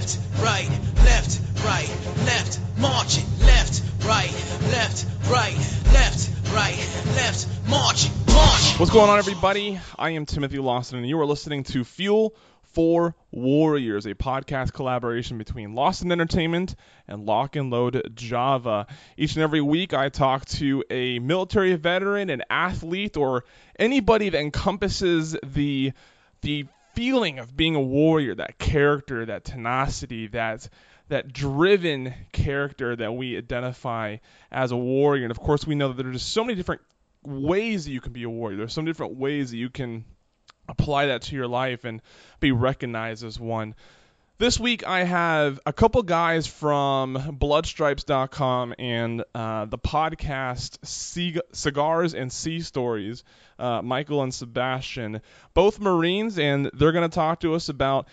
left, right, left, right, left, marching, left, right, left, right, left, right, left, march. What's going on, everybody? I am Timothy Lawson, and you are listening to Fuel for Warriors, a podcast collaboration between Lawson Entertainment and Lock and Load Java. Each and every week, I talk to a military veteran, an athlete, or anybody that encompasses the the feeling of being a warrior, that character, that tenacity, that that driven character that we identify as a warrior. And of course, we know that there's just so many different ways that you can be a warrior. There's so many different ways that you can apply that to your life and be recognized as one. This week I have a couple guys from Bloodstripes.com and uh, the podcast Cigars and Sea Stories, uh, Michael and Sebastian, both Marines, and they're going to talk to us about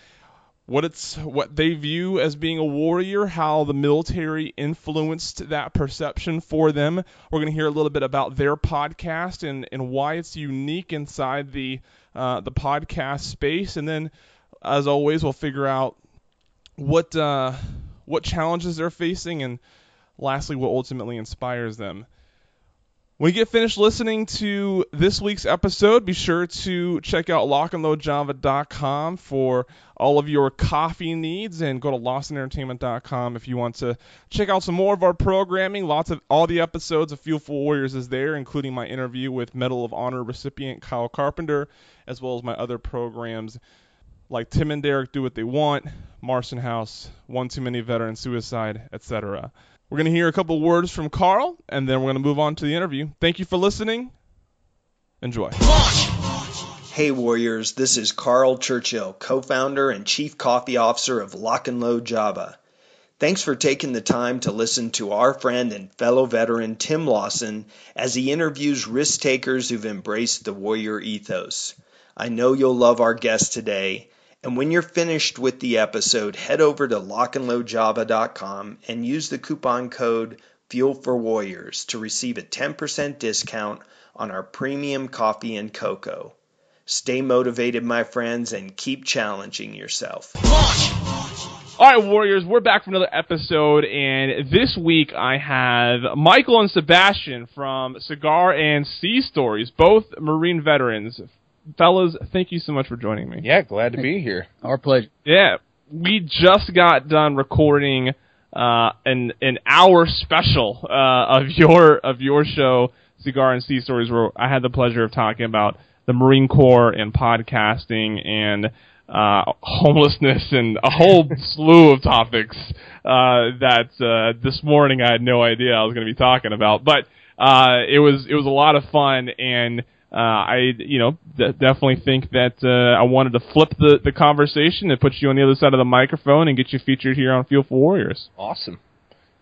what it's what they view as being a warrior, how the military influenced that perception for them. We're going to hear a little bit about their podcast and, and why it's unique inside the uh, the podcast space, and then as always, we'll figure out what uh, what challenges they're facing, and lastly, what ultimately inspires them. When you get finished listening to this week's episode, be sure to check out lockandloadjava.com for all of your coffee needs and go to lawsonentertainment.com if you want to check out some more of our programming. Lots of all the episodes of Fuel for Warriors is there, including my interview with Medal of Honor recipient Kyle Carpenter, as well as my other programs like Tim and Derek Do What They Want, Marson House, One Too Many Veteran Suicide, etc. We're going to hear a couple words from Carl, and then we're going to move on to the interview. Thank you for listening. Enjoy. Hey, Warriors, this is Carl Churchill, co founder and chief coffee officer of Lock and Load Java. Thanks for taking the time to listen to our friend and fellow veteran Tim Lawson as he interviews risk takers who've embraced the warrior ethos. I know you'll love our guest today. And when you're finished with the episode, head over to lockandloadjava.com and use the coupon code Fuel for Warriors to receive a 10% discount on our premium coffee and cocoa. Stay motivated, my friends, and keep challenging yourself. All right, Warriors, we're back for another episode, and this week I have Michael and Sebastian from Cigar and Sea Stories, both Marine veterans fellas, thank you so much for joining me. Yeah, glad to be here. Our pleasure. Yeah, we just got done recording uh, an an hour special uh, of your of your show, Cigar and Sea Stories, where I had the pleasure of talking about the Marine Corps and podcasting and uh, homelessness and a whole slew of topics uh, that uh, this morning I had no idea I was going to be talking about. But uh, it was it was a lot of fun and uh, I, you know, d- definitely think that uh, I wanted to flip the, the conversation and put you on the other side of the microphone and get you featured here on Fuel for Warriors. Awesome.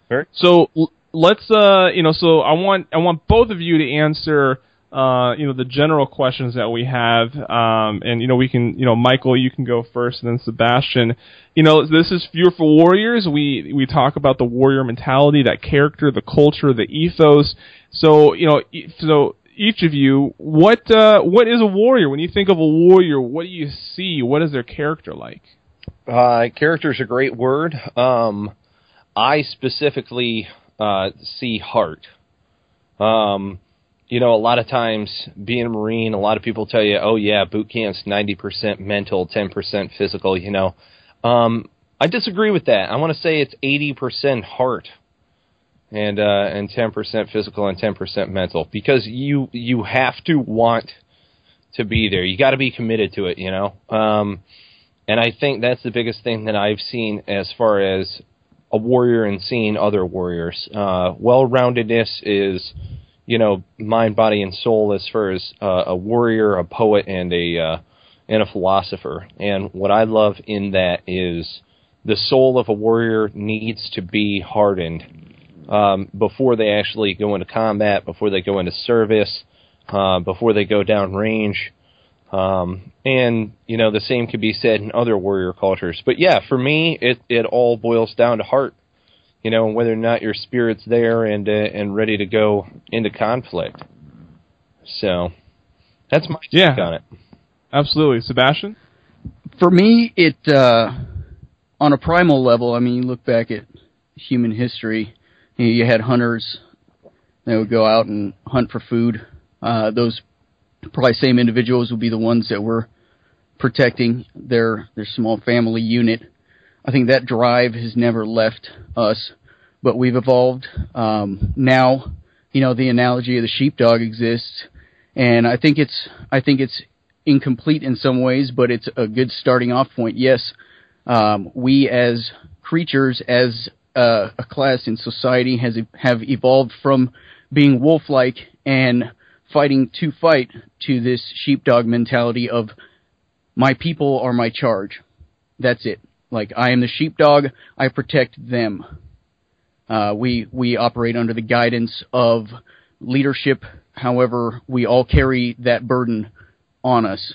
Very. So l- let's, uh, you know, so I want I want both of you to answer, uh, you know, the general questions that we have, um, and you know, we can, you know, Michael, you can go first, and then Sebastian. You know, this is Fuel for Warriors. We we talk about the warrior mentality, that character, the culture, the ethos. So you know, so each of you, what uh, what is a warrior? When you think of a warrior, what do you see? What is their character like? Uh, character is a great word. Um, I specifically uh, see heart. Um, you know, a lot of times being a Marine, a lot of people tell you, "Oh yeah, boot camp's ninety percent mental, ten percent physical." You know, um, I disagree with that. I want to say it's eighty percent heart and uh, and 10% physical and 10% mental because you you have to want to be there. You got to be committed to it, you know. Um, and I think that's the biggest thing that I've seen as far as a warrior and seeing other warriors. Uh, well-roundedness is, you know, mind, body, and soul as far as uh, a warrior, a poet, and a uh, and a philosopher. And what I love in that is the soul of a warrior needs to be hardened um, before they actually go into combat, before they go into service, uh, before they go down range. Um, and you know the same could be said in other warrior cultures. But yeah, for me, it it all boils down to heart. You know whether or not your spirit's there and uh, and ready to go into conflict. So that's my take yeah, on it. Absolutely, Sebastian. For me, it uh, on a primal level, I mean, you look back at human history. You, know, you had hunters that would go out and hunt for food. Uh, those probably same individuals would be the ones that were protecting their their small family unit. I think that drive has never left us, but we've evolved. Um, now, you know, the analogy of the sheepdog exists, and I think it's I think it's incomplete in some ways, but it's a good starting off point. Yes, um, we as creatures, as uh, a class in society, has have evolved from being wolf-like and fighting to fight to this sheepdog mentality of my people are my charge. That's it. Like I am the sheepdog, I protect them. Uh, we we operate under the guidance of leadership. However, we all carry that burden on us,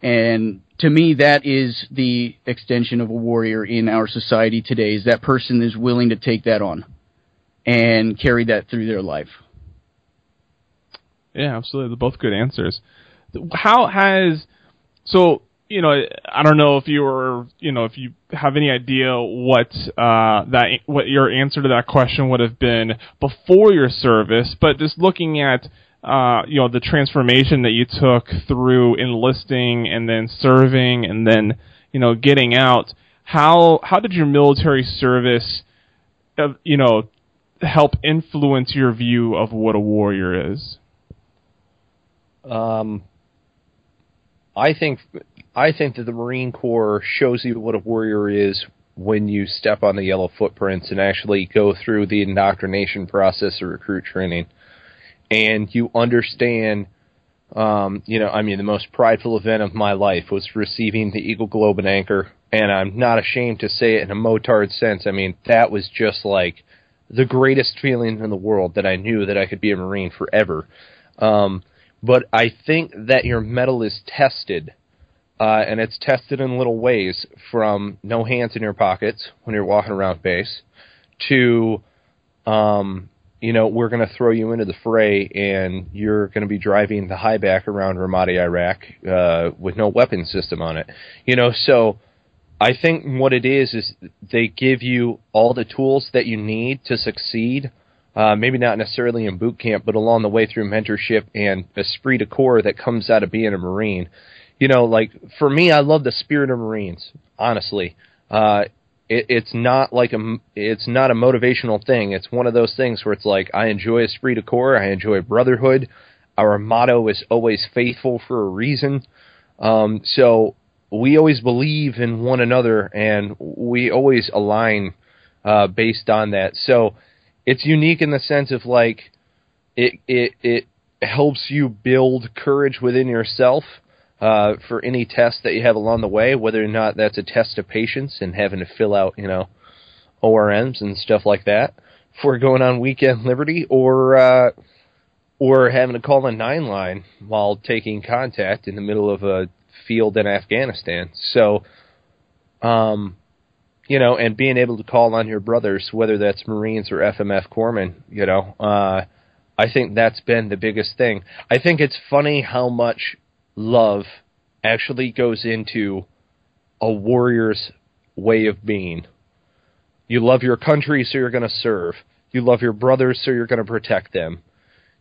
and to me, that is the extension of a warrior in our society today. Is that person is willing to take that on and carry that through their life. Yeah, absolutely. They're both good answers. How has so you know I don't know if you were you know if you have any idea what uh, that what your answer to that question would have been before your service, but just looking at uh, you know the transformation that you took through enlisting and then serving and then you know getting out. How how did your military service, uh, you know, help influence your view of what a warrior is? Um, I think I think that the Marine Corps shows you what a warrior is when you step on the yellow footprints and actually go through the indoctrination process of recruit training, and you understand. Um, you know, I mean, the most prideful event of my life was receiving the Eagle Globe and Anchor, and I'm not ashamed to say it in a motard sense. I mean, that was just like the greatest feeling in the world that I knew that I could be a Marine forever. Um, but I think that your mettle is tested, uh, and it's tested in little ways from no hands in your pockets when you're walking around base to, um, you know, we're going to throw you into the fray and you're going to be driving the high back around Ramadi, Iraq, uh, with no weapon system on it. You know, so I think what it is is they give you all the tools that you need to succeed uh, maybe not necessarily in boot camp, but along the way through mentorship and esprit de corps that comes out of being a Marine. You know, like for me, I love the spirit of Marines. Honestly, uh, it, it's not like a it's not a motivational thing. It's one of those things where it's like I enjoy esprit de corps, I enjoy brotherhood. Our motto is always faithful for a reason. Um, so we always believe in one another, and we always align uh, based on that. So it's unique in the sense of like it it it helps you build courage within yourself uh, for any test that you have along the way, whether or not that's a test of patience and having to fill out you know ORMs and stuff like that for going on weekend liberty, or uh, or having to call a nine line while taking contact in the middle of a field in Afghanistan. So, um, you know, and being able to call on your brothers, whether that's Marines or FMF corpsmen, you know, uh, I think that's been the biggest thing. I think it's funny how much love actually goes into a warrior's way of being. You love your country, so you're going to serve. You love your brothers, so you're going to protect them.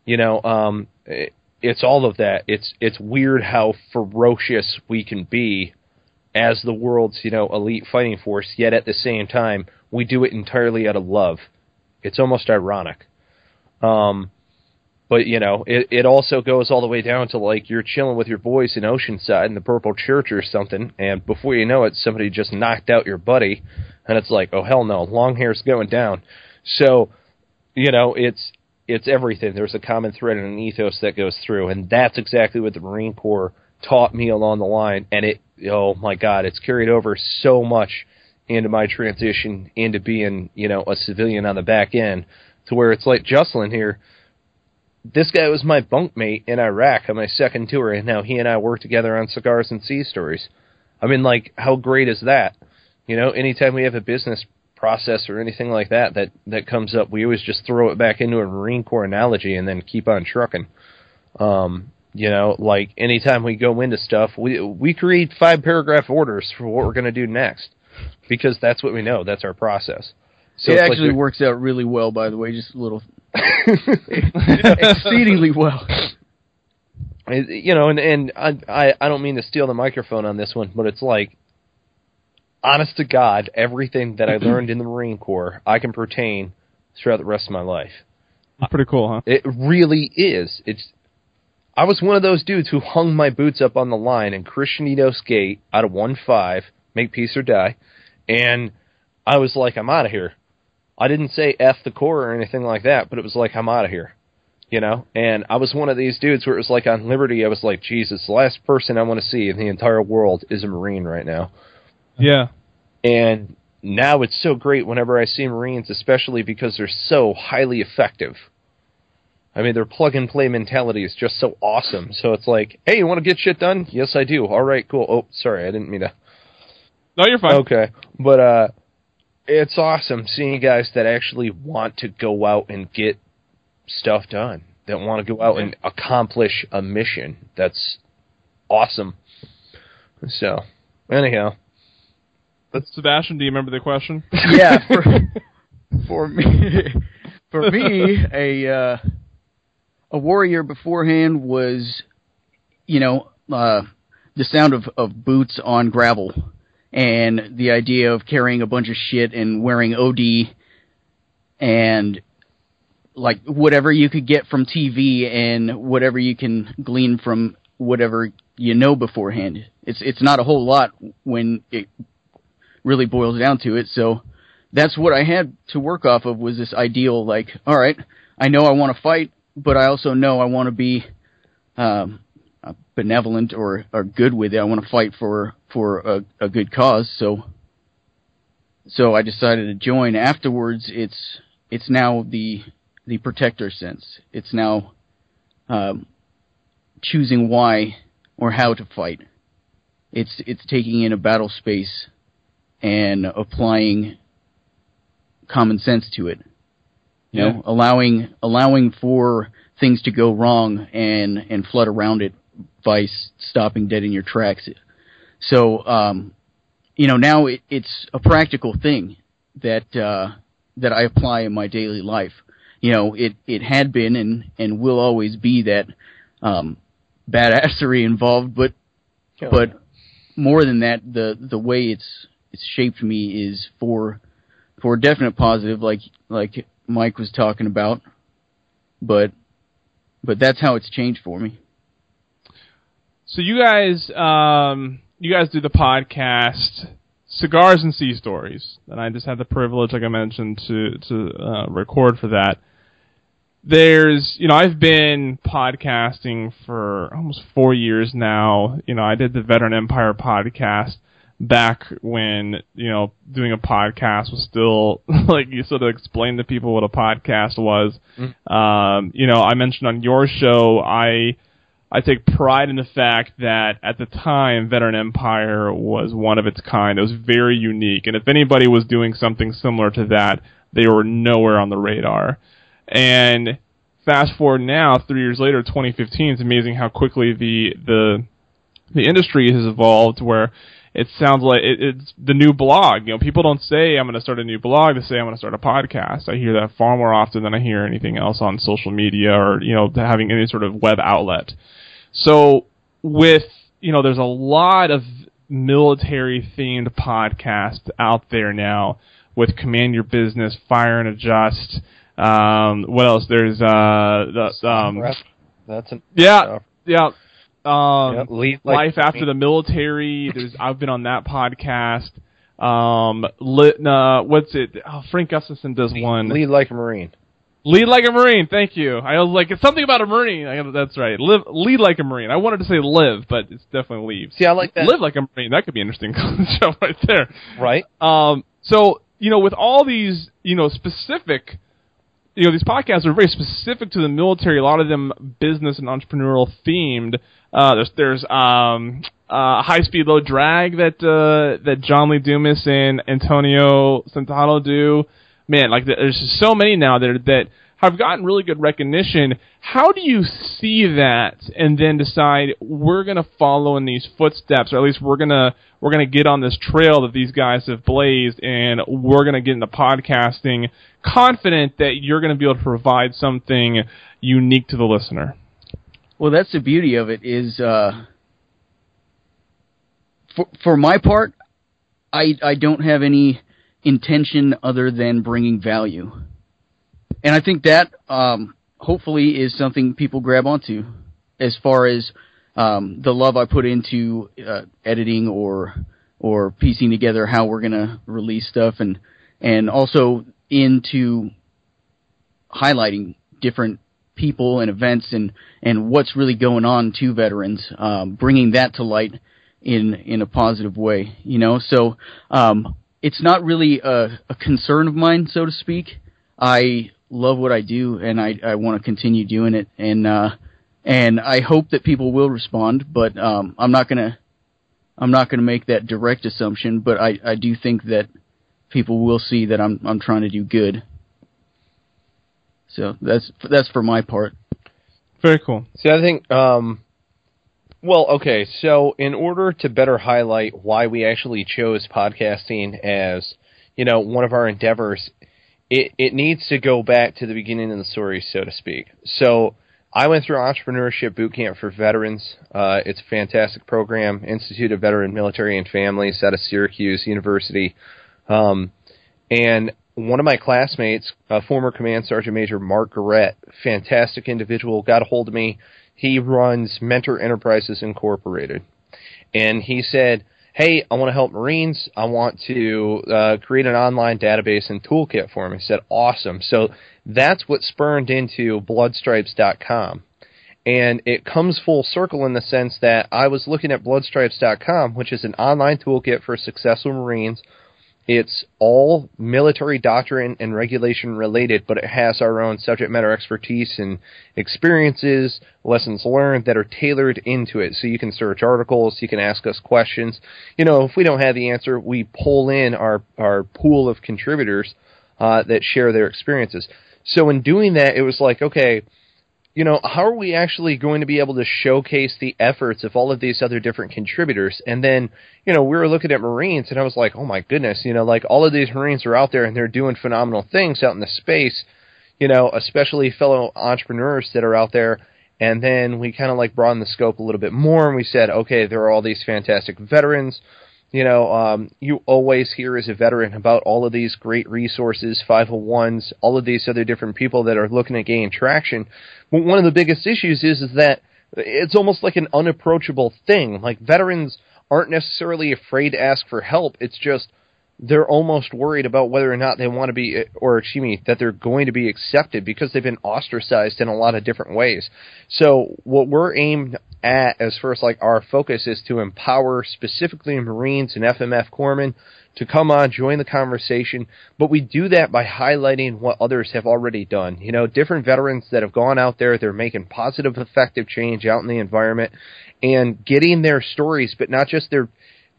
You know, um, it, it's all of that. It's it's weird how ferocious we can be as the world's you know elite fighting force, yet at the same time we do it entirely out of love. It's almost ironic. Um, but you know, it it also goes all the way down to like you're chilling with your boys in Oceanside in the Purple Church or something, and before you know it, somebody just knocked out your buddy, and it's like, oh hell no, long hair's going down. So, you know, it's it's everything. There's a common thread and an ethos that goes through, and that's exactly what the Marine Corps taught me along the line, and it oh my god, it's carried over so much into my transition into being you know a civilian on the back end, to where it's like Jocelyn here. This guy was my bunkmate in Iraq on my second tour, and now he and I work together on cigars and sea stories. I mean, like, how great is that? You know, anytime we have a business process or anything like that that that comes up, we always just throw it back into a Marine Corps analogy and then keep on trucking. Um, you know, like anytime we go into stuff, we we create five paragraph orders for what we're going to do next. because that's what we know. That's our process. So it it's like actually works out really well, by the way. Just a little exceedingly well. You know, and and I, I I don't mean to steal the microphone on this one, but it's like, honest to God, everything that I learned in the Marine Corps, I can pertain throughout the rest of my life. Pretty cool, huh? It really is. It's. I was one of those dudes who hung my boots up on the line in Christianito skate out of one five, make peace or die, and I was like, I'm out of here. I didn't say f the Corps or anything like that, but it was like I'm out of here, you know. And I was one of these dudes where it was like on Liberty, I was like, Jesus, the last person I want to see in the entire world is a Marine right now. Yeah. And now it's so great whenever I see Marines, especially because they're so highly effective. I mean, their plug and play mentality is just so awesome. So it's like, hey, you want to get shit done? Yes, I do. All right, cool. Oh, sorry, I didn't mean to. No, you're fine. Okay, but uh, it's awesome seeing guys that actually want to go out and get stuff done. That want to go out and accomplish a mission. That's awesome. So, anyhow, Sebastian, do you remember the question? yeah, for, for me, for me, a uh, a warrior beforehand was, you know, uh, the sound of of boots on gravel, and the idea of carrying a bunch of shit and wearing OD, and like whatever you could get from TV and whatever you can glean from whatever you know beforehand. It's it's not a whole lot when it really boils down to it. So that's what I had to work off of was this ideal like, all right, I know I want to fight, but I also know I want to be um, benevolent or, or good with it. I want to fight for for a, a good cause. So so I decided to join. Afterwards, it's it's now the the protector sense. It's now um, choosing why or how to fight. It's it's taking in a battle space and applying common sense to it. You Yeah. know, allowing allowing for things to go wrong and and flood around it by stopping dead in your tracks. So, um, you know, now it, it's a practical thing that uh, that I apply in my daily life. You know, it it had been and and will always be that um, badassery involved, but but more than that, the the way it's it's shaped me is for for a definite positive, like like Mike was talking about. But but that's how it's changed for me. So you guys, um, you guys do the podcast Cigars and Sea Stories, and I just had the privilege, like I mentioned, to to uh, record for that. There's, you know, I've been podcasting for almost four years now. You know, I did the Veteran Empire podcast back when, you know, doing a podcast was still like you sort of explain to people what a podcast was. Um, you know, I mentioned on your show, I I take pride in the fact that at the time, Veteran Empire was one of its kind. It was very unique, and if anybody was doing something similar to that, they were nowhere on the radar. And fast forward now, three years later, 2015, it's amazing how quickly the the the industry has evolved. Where it sounds like it, it's the new blog. You know, people don't say I'm going to start a new blog; they say I'm going to start a podcast. I hear that far more often than I hear anything else on social media or you know having any sort of web outlet. So with you know, there's a lot of military themed podcasts out there now with Command Your Business, Fire and Adjust. Um, what else? There's uh, the um, That's an yeah, yeah. Um, lead like Life After the Military. There's I've been on that podcast. Um, lit, uh, what's it? Oh, Frank Gustafson does one. lead like a marine. Lead like a Marine. Thank you. I was like, it's something about a Marine. I, that's right. Live, lead like a Marine. I wanted to say live, but it's definitely leave. See, I like that. Live like a Marine. That could be an interesting show right there. Right? Um, so you know, with all these, you know, specific, you know, these podcasts are very specific to the military. A lot of them business and entrepreneurial themed. Uh, there's there's um, uh, high speed low drag that uh, that John Lee Dumas and Antonio Centeno do. Man, like there's so many now that that have gotten really good recognition. How do you see that and then decide we're going to follow in these footsteps or at least we're going to we're going to get on this trail that these guys have blazed and we're going to get into podcasting confident that you're going to be able to provide something unique to the listener. Well, that's the beauty of it is uh for for my part, I I don't have any intention other than bringing value and I think that um, hopefully is something people grab onto as far as um, the love I put into uh, editing or or piecing together how we're gonna release stuff and and also into highlighting different people and events and and what's really going on to veterans, um, bringing that to light in in a positive way, you know. So um, it's not really a, a concern of mine, so to speak. I love what I do, and I I want to continue doing it, and uh, and I hope that people will respond. But um, I'm not gonna I'm not gonna make that direct assumption, but I I do think that people will see that I'm I'm trying to do good. So that's that's for my part. Very cool. See, I think, um, well, okay. So, in order to better highlight why we actually chose podcasting as, you know, one of our endeavors, it, it needs to go back to the beginning of the story, so to speak. So I went through entrepreneurship boot camp for veterans. Uh, it's a fantastic program, Institute of Veteran Military and Families out of Syracuse University. Um, and one of my classmates, uh, former Command Sergeant Major Mark Garrett, fantastic individual, got a hold of me. He runs Mentor Enterprises Incorporated. And he said, hey, I want to help Marines. I want to uh, create an online database and toolkit for them. I said, awesome. So that's what spurned into bloodstripes.com. And it comes full circle in the sense that I was looking at bloodstripes.com, which is an online toolkit for successful Marines – it's all military doctrine and regulation related, but it has our own subject matter expertise and experiences, lessons learned that are tailored into it. So you can search articles, you can ask us questions. You know, if we don't have the answer, we pull in our, our pool of contributors uh, that share their experiences. So in doing that, it was like, okay, you know, how are we actually going to be able to showcase the efforts of all of these other different contributors? And then, you know, we were looking at Marines and I was like, oh my goodness, you know, like all of these Marines are out there and they're doing phenomenal things out in the space, you know, especially fellow entrepreneurs that are out there. And then we kind of like broadened the scope a little bit more and we said, okay, there are all these fantastic veterans you know, um, you always hear as a veteran about all of these great resources, 501s, all of these other different people that are looking to gain traction. But one of the biggest issues is, is that it's almost like an unapproachable thing. Like veterans aren't necessarily afraid to ask for help. It's just they're almost worried about whether or not they want to be, or excuse me, that they're going to be accepted because they've been ostracized in a lot of different ways. So what we're aimed at as far as like our focus is to empower specifically Marines and FMF corpsmen to come on, join the conversation, but we do that by highlighting what others have already done. You know, different veterans that have gone out there, they're making positive, effective change out in the environment and getting their stories, but not just their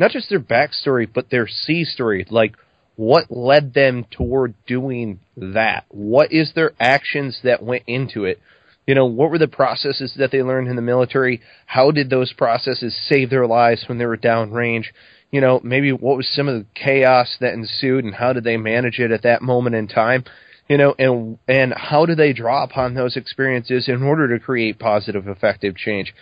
not just their backstory, but their C story. Like, what led them toward doing that? What is their actions that went into it? You know, what were the processes that they learned in the military? How did those processes save their lives when they were downrange? You know, maybe what was some of the chaos that ensued and how did they manage it at that moment in time? You know, and and how do they draw upon those experiences in order to create positive, effective change?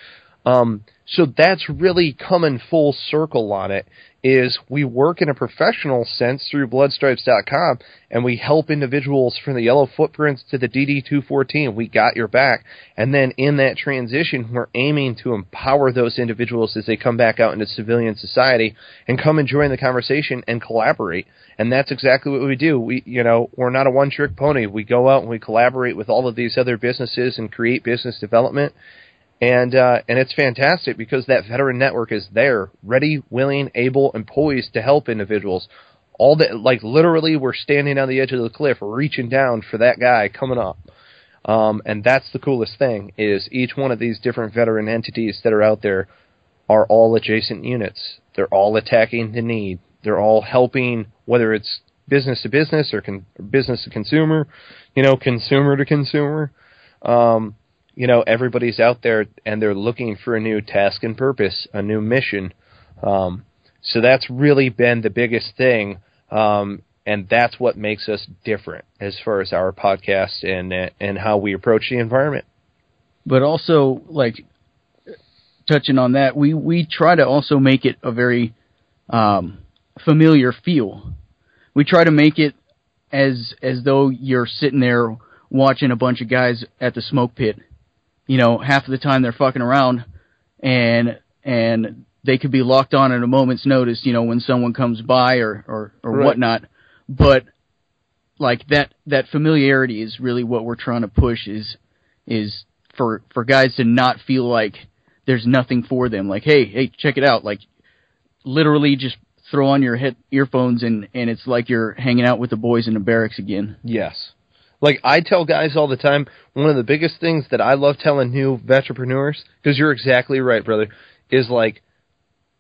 Um, so that's really coming full circle on it is we work in a professional sense through bloodstripes.com and we help individuals from the yellow footprints to the DD214. We got your back. And then in that transition, we're aiming to empower those individuals as they come back out into civilian society and come and join the conversation and collaborate. And that's exactly what we do. We, you know, we're not a one trick pony. We go out and we collaborate with all of these other businesses and create business development and uh, and it's fantastic because that veteran network is there, ready, willing, able, and poised to help individuals. All that, like literally, we're standing on the edge of the cliff, reaching down for that guy coming up. Um, and that's the coolest thing is each one of these different veteran entities that are out there are all adjacent units. They're all attacking the need. They're all helping, whether it's business to business or con- business to consumer, you know, consumer to consumer. Um, you know, everybody's out there and they're looking for a new task and purpose, a new mission. Um, so that's really been the biggest thing. Um, and that's what makes us different as far as our podcast and and how we approach the environment. But also, like touching on that, we we try to also make it a very um, familiar feel. We try to make it as as though you're sitting there watching a bunch of guys at the smoke pit. You know, half of the time they're fucking around, and and they could be locked on at a moment's notice. You know, when someone comes by or or, or Right. whatnot. But like that that familiarity is really what we're trying to push is is for for guys to not feel like there's nothing for them. Like, hey, hey, check it out. Like, literally just throw on your head earphones and and it's like you're hanging out with the boys in the barracks again. Yes. Like I tell guys all the time, one of the biggest things that I love telling new entrepreneurs, because you're exactly right, brother, is like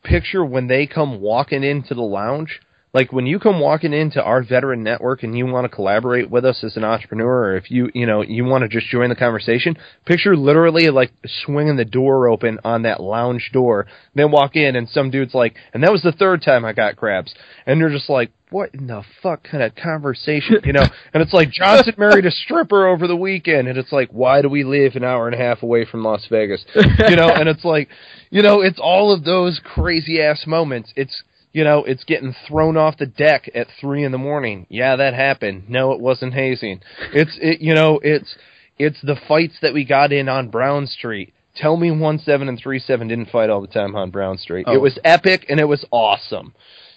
picture when they come walking into the lounge. Like when you come walking into our veteran network and you want to collaborate with us as an entrepreneur, or if you you know you want to just join the conversation, picture literally like swinging the door open on that lounge door, then walk in and some dude's like, and that was the third time I got crabs, and you're just like, what in the fuck kind of conversation, you know? And it's like Johnson married a stripper over the weekend, and it's like, why do we live an hour and a half away from Las Vegas, you know? And it's like, you know, it's all of those crazy ass moments. It's you know, it's getting thrown off the deck at three in the morning. Yeah, that happened. No, it wasn't hazing. It's it, you know, it's it's the fights that we got in on Brown Street. Tell me one seven and three seven didn't fight all the time on Brown Street. Oh. It was epic and it was awesome.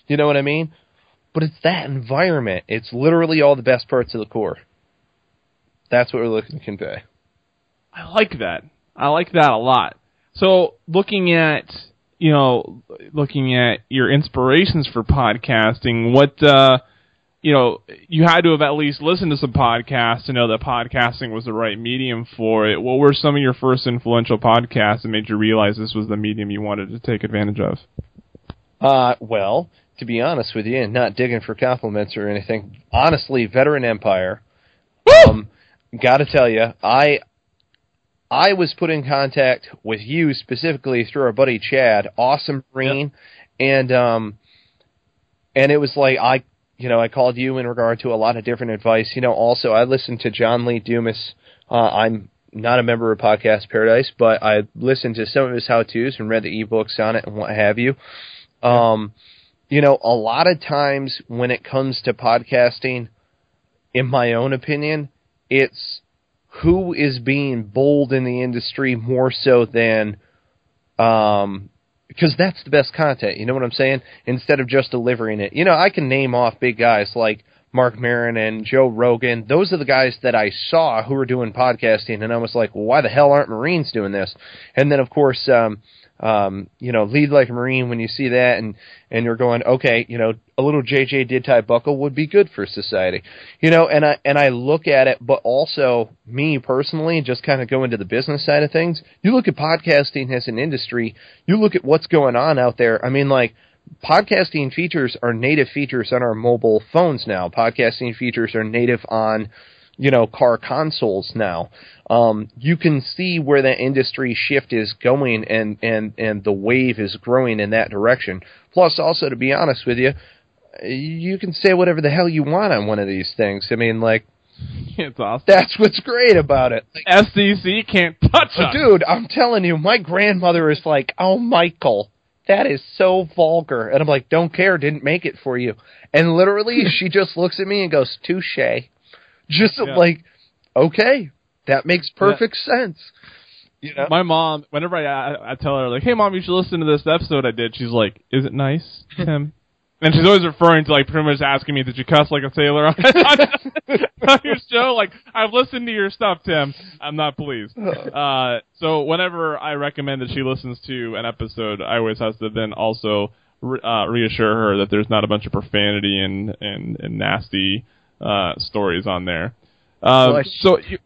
You know what I mean? But it's that environment. It's literally all the best parts of the core. That's what we're looking to convey. I like that. I like that a lot. So looking at you know looking at your inspirations for podcasting, what uh you know you had to have at least listened to some podcasts to know that podcasting was the right medium for it. What were some of your first influential podcasts that made you realize this was the medium you wanted to take advantage of? Uh, well, to be honest with you, and not digging for compliments or anything, honestly, Veteran Empire. Um, gotta tell you, I I was put in contact with you specifically through our buddy Chad, awesome Marine, and um, and it was like I, you know, I called you in regard to a lot of different advice. You know, also I listened to John Lee Dumas. Uh, I'm not a member of Podcast Paradise, but I listened to some of his how-tos and read the ebooks on it and what have you. Um, you know, a lot of times when it comes to podcasting, in my own opinion, it's who is being bold in the industry more so than um because that's the best content, you know what I'm saying? Instead of just delivering it. You know, I can name off big guys like Marc Maron and Joe Rogan. Those are the guys that I saw who were doing podcasting and I was like, well, why the hell aren't Marines doing this? And then of course, um um, you know, lead like a Marine when you see that and, and you're going, okay, you know, a little JJ did tie buckle would be good for society. You know, and I, and I look at it, but also me personally, just kind of go into the business side of things. You look at podcasting as an industry, you look at what's going on out there. I mean, like, podcasting features are native features on our mobile phones now. Podcasting features are native on, you know, car consoles now. Um, you can see where that industry shift is going and, and, and the wave is growing in that direction. Plus, also, to be honest with you, you can say whatever the hell you want on one of these things. I mean, like, It's awesome. that's what's great about it. Like, FCC can't touch us. dude, I'm telling you, my grandmother is like, "Oh, Michael, that is so vulgar," and I'm like, "Don't care, didn't make it for you." And literally, she just looks at me and goes, "Touche," just Yeah. like, okay, that makes perfect sense. You know, My mom, whenever I, I I tell her like, "Hey, mom, you should listen to this episode I did," she's like, "Is it nice, Tim?" and she's always referring to like pretty much asking me, "Did you cuss like a sailor on, on your show?" Like, I've listened to your stuff, Tim. I'm not pleased. Uh, so whenever I recommend that she listens to an episode, I always have to then also re- uh, reassure her that there's not a bunch of profanity and and, and nasty uh, stories on there. Uh, Well, I sh- so you,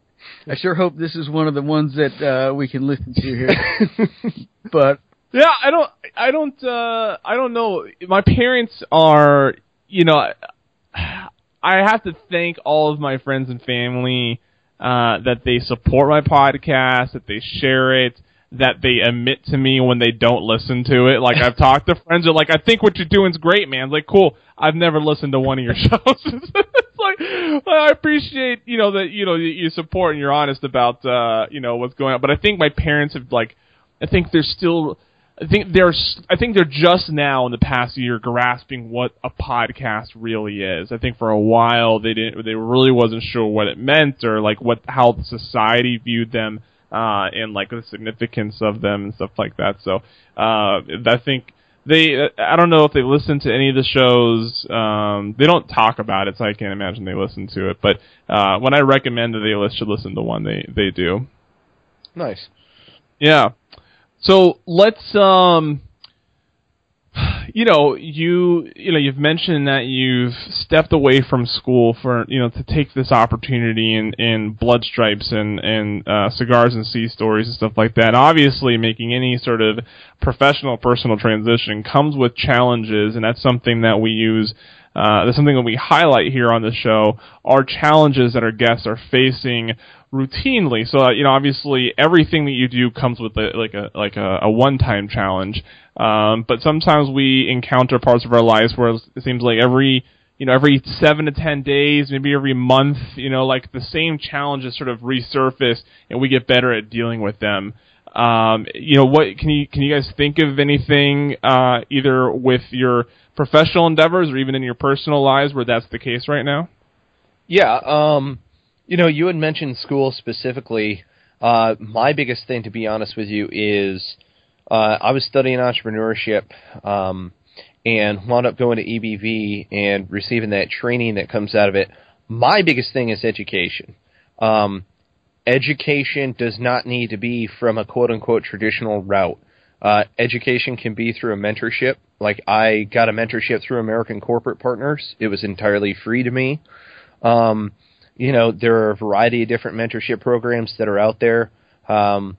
I sure hope this is one of the ones that uh, we can listen to here. but Yeah, I don't, I don't, uh, I don't know. My parents are, you know, I have to thank all of my friends and family uh, that they support my podcast, that they share it, that they admit to me when they don't listen to it. Like I've talked to friends are like, I think what you're doing is great, man. Like, cool. I've never listened to one of your shows. like I appreciate you know that you know you support and you're honest about uh, you know what's going on. But I think my parents have like, I think they're still. I think they're I think they're just now in the past year grasping what a podcast really is. I think for a while they didn't they really wasn't sure what it meant or like what how society viewed them uh, and like the significance of them and stuff like that. So uh, I think they I don't know if they listen to any of the shows. Um, they don't talk about it, so I can't imagine they listen to it. But uh, when I recommend that they should listen to one, they they do. Nice. Yeah. So let's um you know, you you know, you've mentioned that you've stepped away from school for you know to take this opportunity in in blood stripes and and uh, cigars and sea stories and stuff like that. Obviously, making any sort of professional personal transition comes with challenges, and that's something that we use. Uh, that's something that we highlight here on the show are challenges that our guests are facing routinely. So uh, you know, obviously, everything that you do comes with a, like a like a, a one-time challenge. Um, but sometimes we encounter parts of our lives where it seems like every you know every seven to ten days, maybe every month, you know, like the same challenges sort of resurface, and we get better at dealing with them. Um, you know, what can you can you guys think of anything uh, either with your professional endeavors or even in your personal lives where that's the case right now? Yeah, um, you know, you had mentioned school specifically. Uh, my biggest thing, to be honest with you, is uh, I was studying entrepreneurship um, and wound up going to EBV and receiving that training that comes out of it. My biggest thing is education. Um, education does not need to be from a quote unquote traditional route. Uh, education can be through a mentorship. Like I got a mentorship through American Corporate Partners. It was entirely free to me. Um, you know, there are a variety of different mentorship programs that are out there. Um,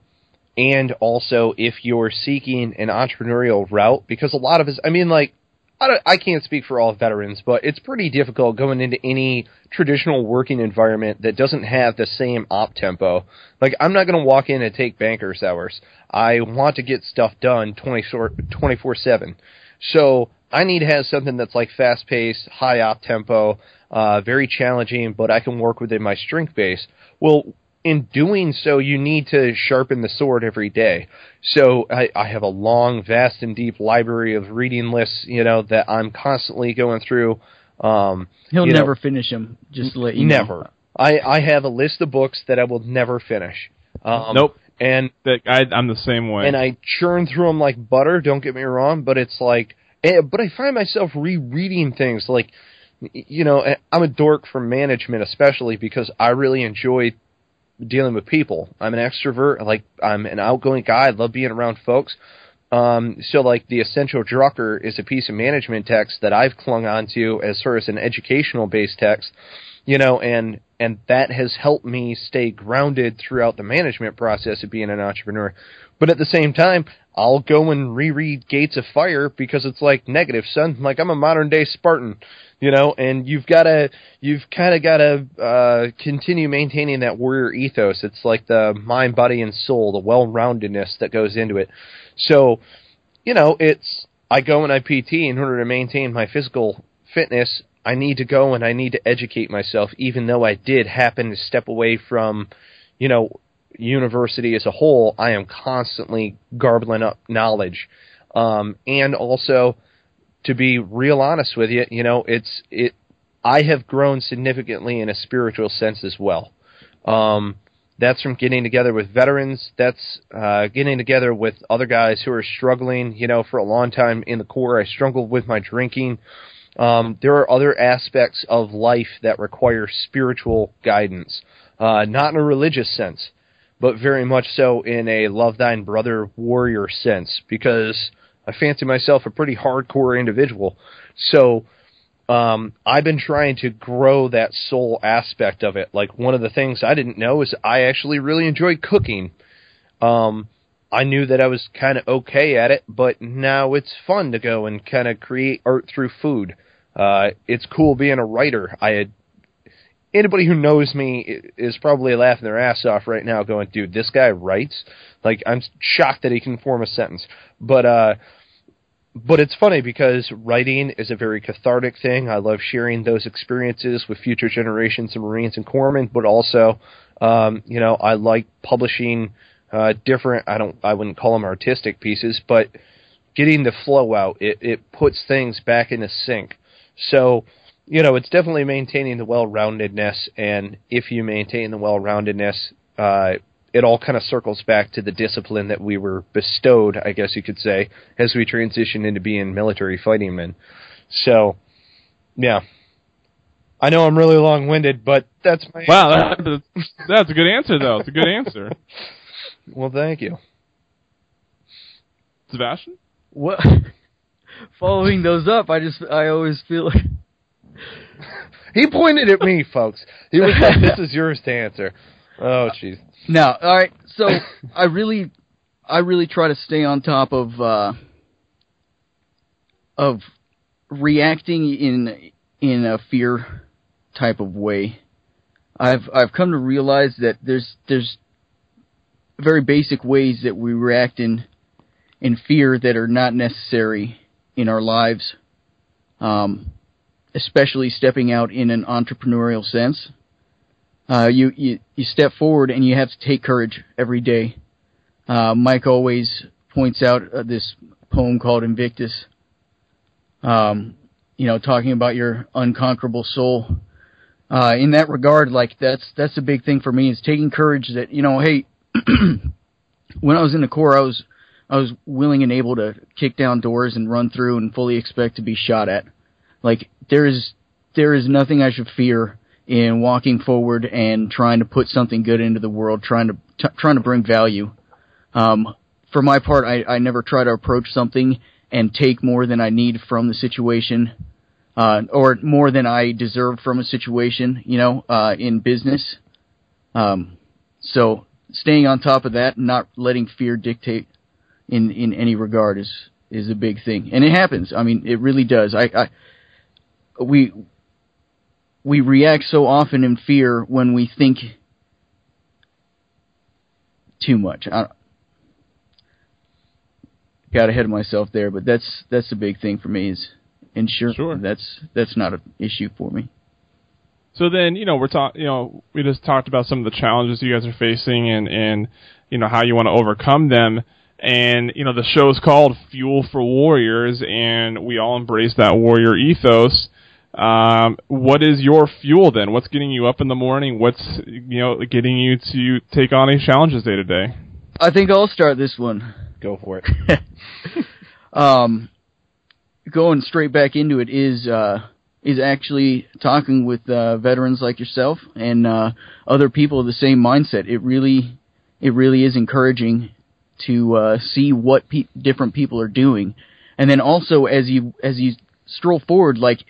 and also, if you're seeking an entrepreneurial route, because a lot of us, I mean, like, I, I can't speak for all veterans, but it's pretty difficult going into any traditional working environment that doesn't have the same op tempo. Like, I'm not going to walk in and take banker's hours. I want to get stuff done 24 7. So, I need to have something that's like fast paced, high op tempo, uh, very challenging, but I can work within my strength base. Well, in doing so, you need to sharpen the sword every day. So I, I have a long, vast, and deep library of reading lists, you know, that I'm constantly going through. Um, He'll never know, finish them. Just to let you never. know. I, I have a list of books that I will never finish. Um, Nope. And That I, I'm the same way. and I churn through them like butter. Don't get me wrong, but it's like, eh, but I find myself rereading things like, you know, eh, I'm a dork for management, especially because I really enjoy dealing with people. I'm an extrovert. Like I'm an outgoing guy. I love being around folks. Um, so like the essential drucker is a piece of management text that I've clung onto as sort of an educational based text, you know, and and that has helped me stay grounded throughout the management process of being an entrepreneur. But at the same time, I'll go and reread Gates of Fire because it's like negative, son. Like I'm a modern day Spartan, you know, and you've got to, you've kind of got to uh, continue maintaining that warrior ethos. It's like the mind, body, and soul, the well-roundedness that goes into it. So, you know, it's I go and I PT in order to maintain my physical fitness. I need to go and I need to educate myself, even though I did happen to step away from, you know, university as a whole, I am constantly garbling up knowledge. Um, and also, to be real honest with you, you know, it's it. I have grown significantly in a spiritual sense as well. Um, that's from getting together with veterans. That's uh, getting together with other guys who are struggling. You know, for a long time in the Corps, I struggled with my drinking. Um, there are other aspects of life that require spiritual guidance, uh, not in a religious sense but very much so in a love thine brother warrior sense because I fancy myself a pretty hardcore individual. So um, I've been trying to grow that soul aspect of it. Like one of the things I didn't know is I actually really enjoy cooking. Um, I knew that I was kind of okay at it, but now it's fun to go and kind of create art through food. Uh, it's cool being a writer. I had anybody who knows me is probably laughing their ass off right now, going, "Dude, this guy writes." Like I'm shocked that he can form a sentence, but uh, but it's funny because writing is a very cathartic thing. I love sharing those experiences with future generations of Marines and corpsmen, but also, um, you know, I like publishing uh, different. I don't. I wouldn't call them artistic pieces, but getting the flow out, it, it puts things back into sync. So, you know, it's definitely maintaining the well-roundedness, and if you maintain the well-roundedness, uh, it all kind of circles back to the discipline that we were bestowed, I guess you could say, as we transition into being military fighting men. So, yeah. I know I'm really long-winded, but that's my wow. That, that's a good answer, though. It's a good answer. well, thank you, Sebastian. What? Following those up, I just I always feel like he pointed at me, folks. He was like, "This is yours to answer." Oh, jeez. No, all right. So I really, I really try to stay on top of uh, of reacting in in a fear type of way. I've I've come to realize that there's there's very basic ways that we react in in fear that are not necessary in our lives, um, especially stepping out in an entrepreneurial sense. Uh, you, you you step forward and you have to take courage every day. Uh, Mike always points out uh, this poem called Invictus. Um, you know, talking about your unconquerable soul. Uh, in that regard, like that's that's a big thing for me is taking courage. That you know, hey, when I was in the Corps, I was I was willing and able to kick down doors and run through and fully expect to be shot at. Like there is there is nothing I should fear in walking forward and trying to put something good into the world, trying to t- trying to bring value. Um, for my part, I, I never try to approach something and take more than I need from the situation, uh, or more than I deserve from a situation. You know, uh, in business. Um, so staying on top of that, not letting fear dictate in in any regard is is a big thing, and it happens. I mean, it really does. I, I we we react so often in fear when we think too much. I got ahead of myself there, but that's that's the big thing for me is insurance. Sure. That's that's not an issue for me. So then, you know, we're talking, you know, we just talked about some of the challenges you guys are facing and and you know how you want to overcome them. And you know, the show is called Fuel for Warriors, and we all embrace that warrior ethos. Um, what is your fuel then? What's getting you up in the morning? What's you know getting you to take on these challenges day to day? I think I'll start this one. Go for it. um, going straight back into it is uh, is actually talking with uh, veterans like yourself and uh, other people of the same mindset. It really it really is encouraging to uh, see what pe- different people are doing, and then also as you as you stroll forward, like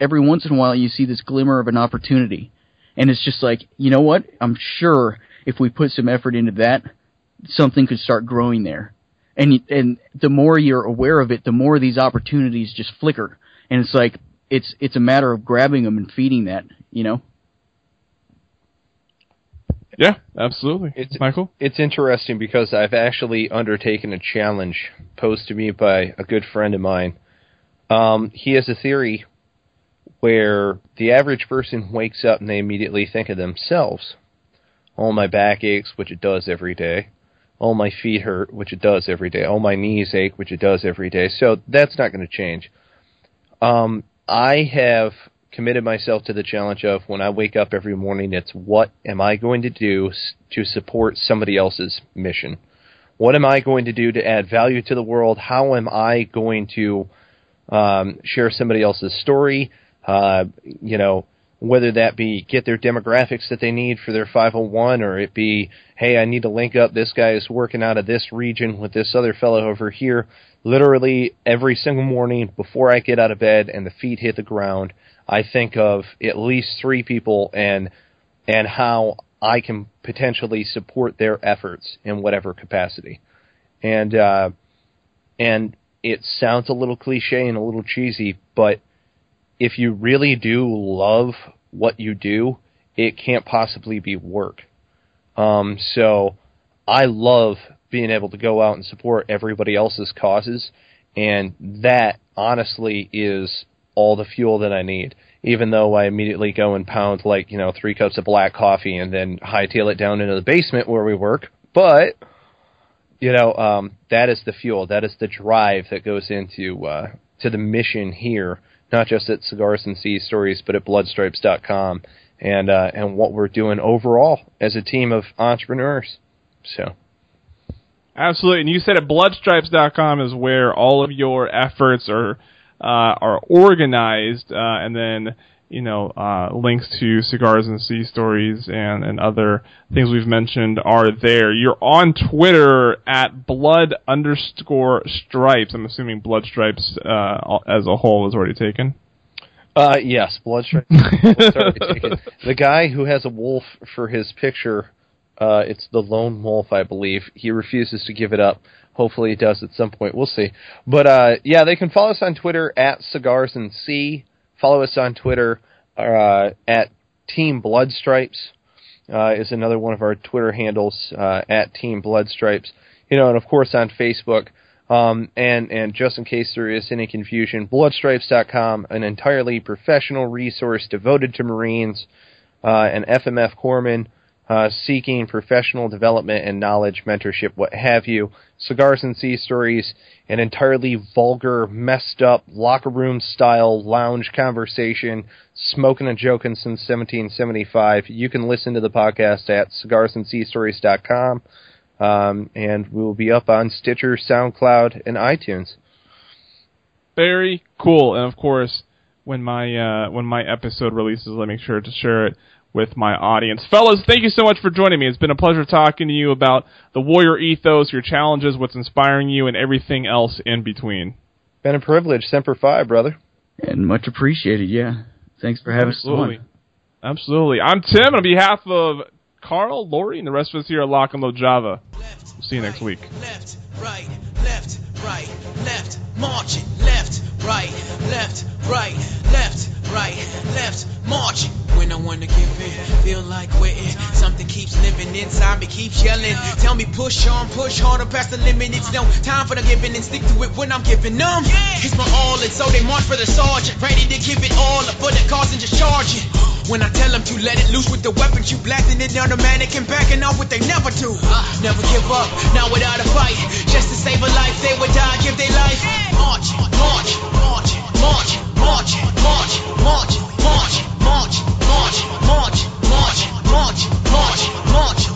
every once in a while you see this glimmer of an opportunity. And it's just like, you know what? I'm sure if we put some effort into that, something could start growing there. And and the more you're aware of it, the more these opportunities just flicker. And it's like it's it's a matter of grabbing them and feeding that, you know. Yeah, absolutely. It's, Michael? It's interesting because I've actually undertaken a challenge posed to me by a good friend of mine. Um, he has a theory where the average person wakes up and they immediately think of themselves. Oh, my back aches, which it does every day. Oh, my feet hurt, which it does every day. Oh, my knees ache, which it does every day. So that's not going to change. Um, I have committed myself to the challenge of when I wake up every morning, it's what am I going to do to support somebody else's mission? What am I going to do to add value to the world? How am I going to um, share somebody else's story? Uh, you know, whether that be get their demographics that they need for their 501 or it be, hey, I need to link up this guy is working out of this region with this other fellow over here. Literally every single morning before I get out of bed and the feet hit the ground, I think of at least three people and and how I can potentially support their efforts in whatever capacity. And uh, and it sounds a little cliche and a little cheesy, but if you really do love what you do, it can't possibly be work. Um, so I love being able to go out and support everybody else's causes, and that honestly is all the fuel that I need. Even though I immediately go and pound like you know three cups of black coffee and then hightail it down into the basement where we work, but you know um, that is the fuel, that is the drive that goes into uh, to the mission here, not just at Cigars and Sea Stories, but at Bloodstripes.com and uh, and what we're doing overall as a team of entrepreneurs. So. Absolutely, and you said at bloodstripes.com is where all of your efforts are uh, are organized, uh, and then you know uh, links to cigars and sea stories and and other things we've mentioned are there. You're on Twitter at blood underscore stripes. I'm assuming blood stripes uh, as a whole is already taken. Uh, yes, blood stripes. the guy who has a wolf for his picture uh, it's the lone wolf, I believe. He refuses to give it up. Hopefully, he does at some point. We'll see. But uh, yeah, they can follow us on Twitter at Cigars and Sea. Follow us on Twitter uh, at Team Bloodstripes. Uh, is another one of our Twitter handles uh, at Team Bloodstripes. You know, and of course on Facebook. Um, and and just in case there is any confusion, Bloodstripes.com, an entirely professional resource devoted to Marines uh, and FMF corpsmen uh, seeking professional development and knowledge, mentorship, what have you. Cigars and Sea Stories, an entirely vulgar, messed up, locker room style lounge conversation, smoking and joking since 1775. You can listen to the podcast at cigarsandseastories.com, um, and we'll be up on Stitcher, SoundCloud, and iTunes. Very cool, and of course, when my uh, when my episode releases, I'll make sure to share it with my audience. Fellas, thank you so much for joining me. It's been a pleasure talking to you about the warrior ethos, your challenges, what's inspiring you, and everything else in between. Been a privilege. Semper Fi, brother. And much appreciated, yeah. Thanks for having Absolutely. us on. Absolutely. I'm Tim, on behalf of Carl, Lori, and the rest of us here at Lock and Load Java. We'll see you next week. Left, right, left, right, left, marching, left, right, left, right, left, right, left, marching. When I wanna give in, feel like quitting. Something keeps living inside me, keeps yelling. Tell me push on, push harder past the limit. It's no time for the giving and stick to it when I'm giving them. It's my all, and so they march for the sergeant, ready to give it all up for the cause and just charge it. When I tell them to let it loose with the weapons, you blasting it down the mannequin, backing off what they never do. Uh, never give up, not without a fight. Just to save a life, they would die, give their life. March, march, march, march, march, march, march, march, march, march, march, march, march, march, march, march.